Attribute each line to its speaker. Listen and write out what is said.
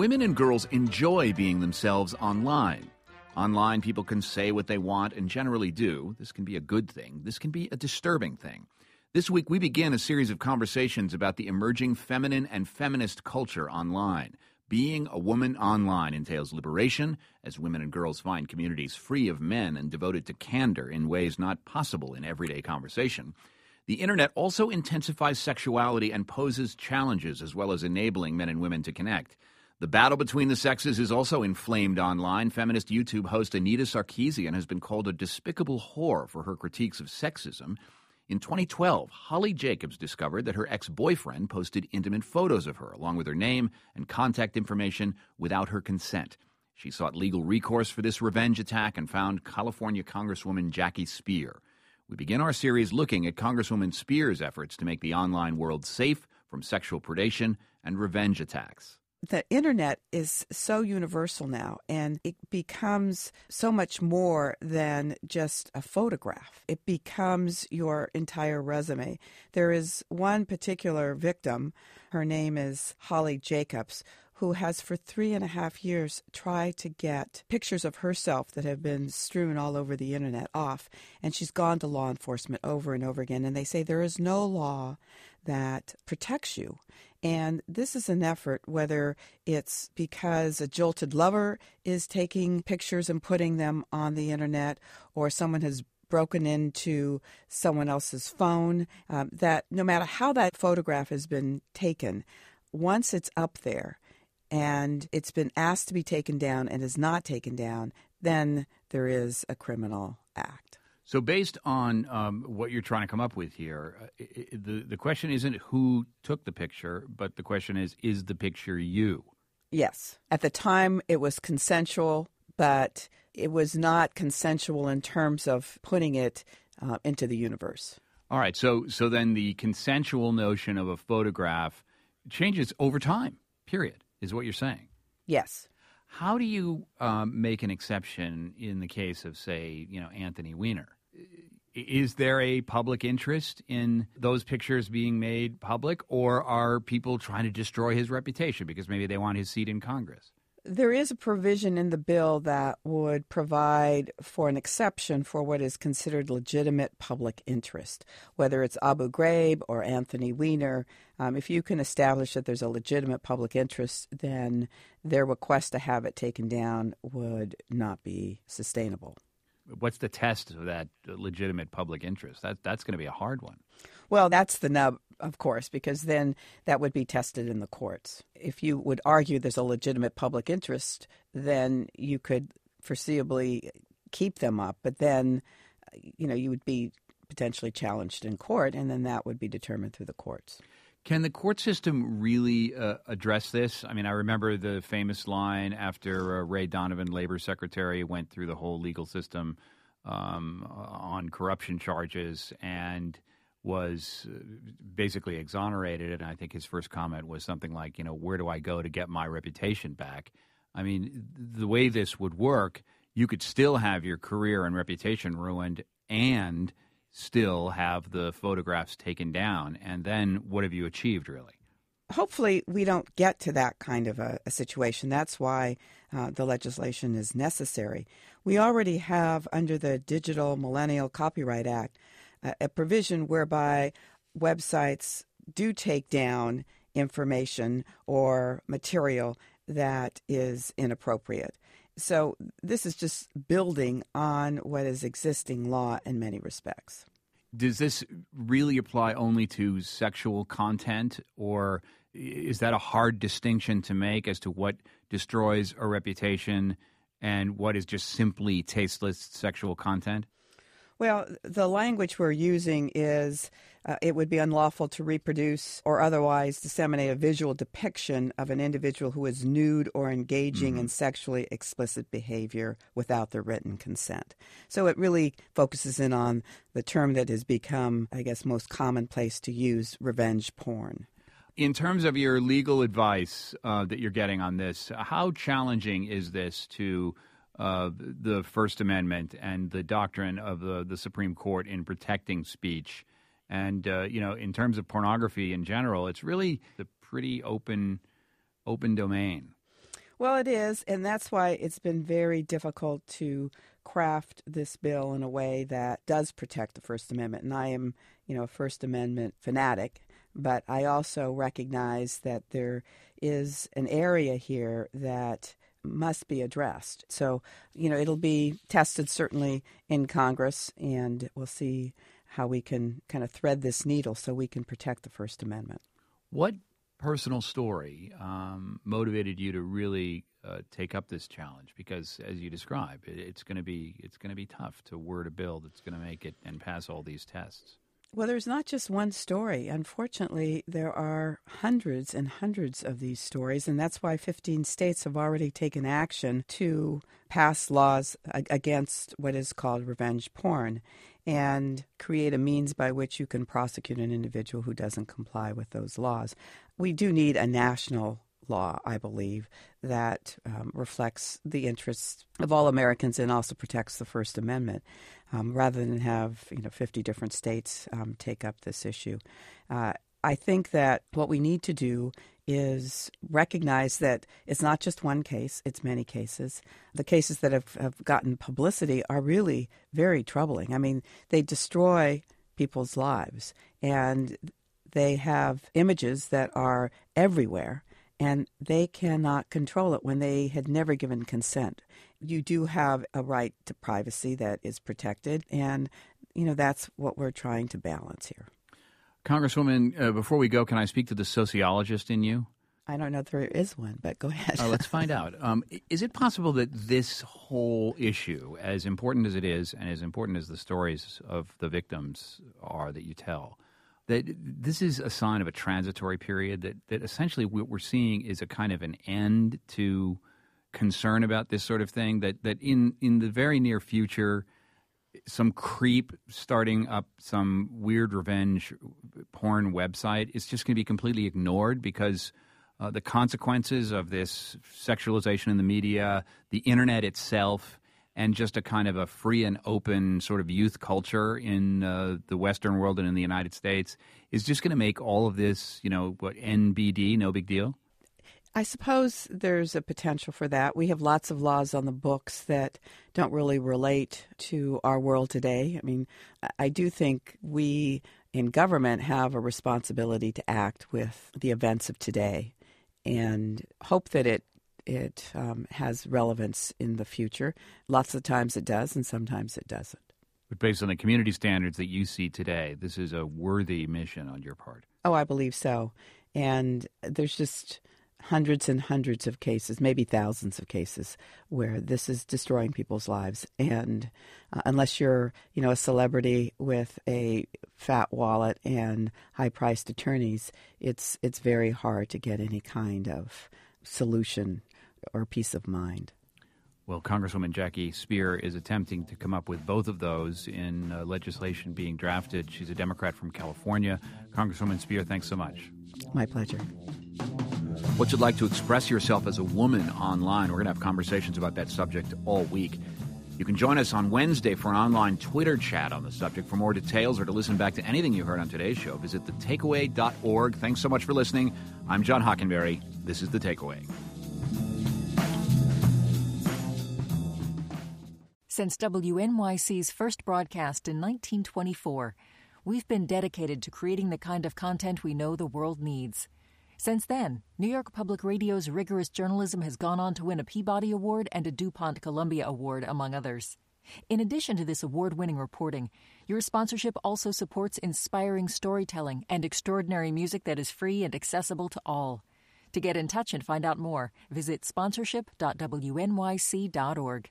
Speaker 1: Women and girls enjoy being themselves online. Online, people can say what they want and generally do. This can be a good thing. This can be a disturbing thing. This week, we begin a series of conversations about the emerging feminine and feminist culture online. Being a woman online entails liberation as women and girls find communities free of men and devoted to candor in ways not possible in everyday conversation. The internet also intensifies sexuality and poses challenges as well as enabling men and women to connect. The battle between the sexes is also inflamed online. Feminist YouTube host Anita Sarkeesian has been called a despicable whore for her critiques of sexism. In 2012, Holly Jacobs discovered that her ex boyfriend posted intimate photos of her, along with her name and contact information, without her consent. She sought legal recourse for this revenge attack and found California Congresswoman Jackie Speier. We begin our series looking at Congresswoman Speier's efforts to make the online world safe from sexual predation and revenge attacks
Speaker 2: the internet is so universal now and it becomes so much more than just a photograph. It becomes your entire resume. There is one particular victim, her name is Holly Jacobs, who has for three and a half years tried to get pictures of herself that have been strewn all over the internet off. And she's gone to law enforcement over and over again. And they say there is no law that protects you. And this is an effort, whether it's because a jilted lover is taking pictures and putting them on the internet, or someone has broken into someone else's phone, um, that no matter how that photograph has been taken, once it's up there and it's been asked to be taken down and is not taken down, then there is a criminal act.
Speaker 1: So, based on um, what you're trying to come up with here, uh, the the question isn't who took the picture, but the question is, is the picture you?
Speaker 2: Yes. At the time, it was consensual, but it was not consensual in terms of putting it uh, into the universe.
Speaker 1: All right. So, so then the consensual notion of a photograph changes over time. Period. Is what you're saying?
Speaker 2: Yes.
Speaker 1: How do you um, make an exception in the case of, say, you know, Anthony Weiner? is there a public interest in those pictures being made public, or are people trying to destroy his reputation because maybe they want his seat in Congress?
Speaker 2: There is a provision in the bill that would provide for an exception for what is considered legitimate public interest, whether it's Abu Ghraib or Anthony Weiner. Um, if you can establish that there's a legitimate public interest, then their request to have it taken down would not be sustainable
Speaker 1: what's the test of that legitimate public interest? That that's going to be a hard one.
Speaker 2: Well, that's the nub, of course, because then that would be tested in the courts. If you would argue there's a legitimate public interest, then you could foreseeably keep them up, but then you know you would be potentially challenged in court, and then that would be determined through the courts.
Speaker 1: Can the court system really uh, address this? I mean, I remember the famous line after uh, Ray Donovan, labor secretary, went through the whole legal system um, on corruption charges and was uh, basically exonerated. And I think his first comment was something like, you know, where do I go to get my reputation back? I mean, the way this would work, you could still have your career and reputation ruined and – still have the photographs taken down? And then what have you achieved, really?
Speaker 2: Hopefully, we don't get to that kind of a, a situation. That's why uh, the legislation is necessary. We already have, under the Digital Millennial Copyright Act, a provision whereby websites do take down information or material that is inappropriate. So this is just building on what is existing law in many respects.
Speaker 1: Does this really apply only to sexual content, or is that a hard distinction to make as to what destroys a reputation and what is just simply tasteless sexual content?
Speaker 2: Well, the language we're using is uh, it would be unlawful to reproduce or otherwise disseminate a visual depiction of an individual who is nude or engaging mm-hmm. in sexually explicit behavior without their written consent. So it really focuses in on the term that has become, I guess, most commonplace to use revenge porn.
Speaker 1: In terms of your legal advice uh, that you're getting on this, how challenging is this to uh, the First Amendment and the doctrine of the, the Supreme Court in protecting speech. And uh, you know, in terms of pornography in general, it's really the pretty open open domain.
Speaker 2: Well, it is, and that's why it's been very difficult to craft this bill in a way that does protect the First Amendment. And I am, you know, a First Amendment fanatic, but I also recognize that there is an area here that must be addressed. So, you know, it'll be tested certainly in Congress, and we'll see how we can kind of thread this needle so we can protect the First Amendment.
Speaker 1: What personal story um, motivated you to really uh, take up this challenge? Because, as you describe, it, it's going to be it's going to be tough to word a bill that's going to make it and pass all these tests.
Speaker 2: Well, there's not just one story. Unfortunately, there are hundreds and hundreds of these stories, and that's why 15 states have already taken action to pass laws against what is called revenge porn and create a means by which you can prosecute an individual who doesn't comply with those laws. We do need a national law, I believe, that um, reflects the interests of all Americans and also protects the First Amendment um, rather than have you know 50 different states um, take up this issue. Uh, I think that what we need to do is recognize that it's not just one case, it's many cases. The cases that have, have gotten publicity are really very troubling. I mean, they destroy people's lives and they have images that are everywhere and they cannot control it when they had never given consent. You do have a right to privacy that is protected, and you know that's what we're trying to balance here.
Speaker 1: Congresswoman, uh, before we go, can I speak to the sociologist in you?
Speaker 2: I don't know if there is one, but go ahead.
Speaker 1: uh, let's find out. Um, is it possible that this whole issue, as important as it is, and as important as the stories of the victims are that you tell, that this is a sign of a transitory period that, that essentially what we're seeing is a kind of an end to concern about this sort of thing that, that in, in the very near future some creep starting up some weird revenge porn website is just going to be completely ignored because uh, the consequences of this sexualization in the media, the internet itself, and just a kind of a free and open sort of youth culture in uh, the Western world and in the United States is just going to make all of this, you know, what NBD, no big deal?
Speaker 2: I suppose there's a potential for that. We have lots of laws on the books that don't really relate to our world today. I mean, I do think we in government have a responsibility to act with the events of today and hope that it it um, has relevance in the future. Lots of times it does, and sometimes it doesn't.
Speaker 1: But based on the community standards that you see today, this is a worthy mission on your part.
Speaker 2: Oh, I believe so. And there's just hundreds and hundreds of cases, maybe thousands of cases, where this is destroying people's lives. And uh, unless you're, you know, a celebrity with a fat wallet and high-priced attorneys, it's it's very hard to get any kind of solution or peace of mind.
Speaker 1: Well, Congresswoman Jackie Speier is attempting to come up with both of those in uh, legislation being drafted. She's a Democrat from California. Congresswoman Speier, thanks so much.
Speaker 2: My pleasure.
Speaker 1: What you'd like to express yourself as a woman online, we're going to have conversations about that subject all week. You can join us on Wednesday for an online Twitter chat on the subject. For more details or to listen back to anything you heard on today's show, visit thetakeaway.org. Thanks so much for listening. I'm John Hockenberry. This is The Takeaway.
Speaker 3: Since WNYC's first broadcast in 1924, we've been dedicated to creating the kind of content we know the world needs. Since then, New York Public Radio's rigorous journalism has gone on to win a Peabody Award and a DuPont Columbia Award, among others. In addition to this award winning reporting, your sponsorship also supports inspiring storytelling and extraordinary music that is free and accessible to all. To get in touch and find out more, visit sponsorship.wnyc.org.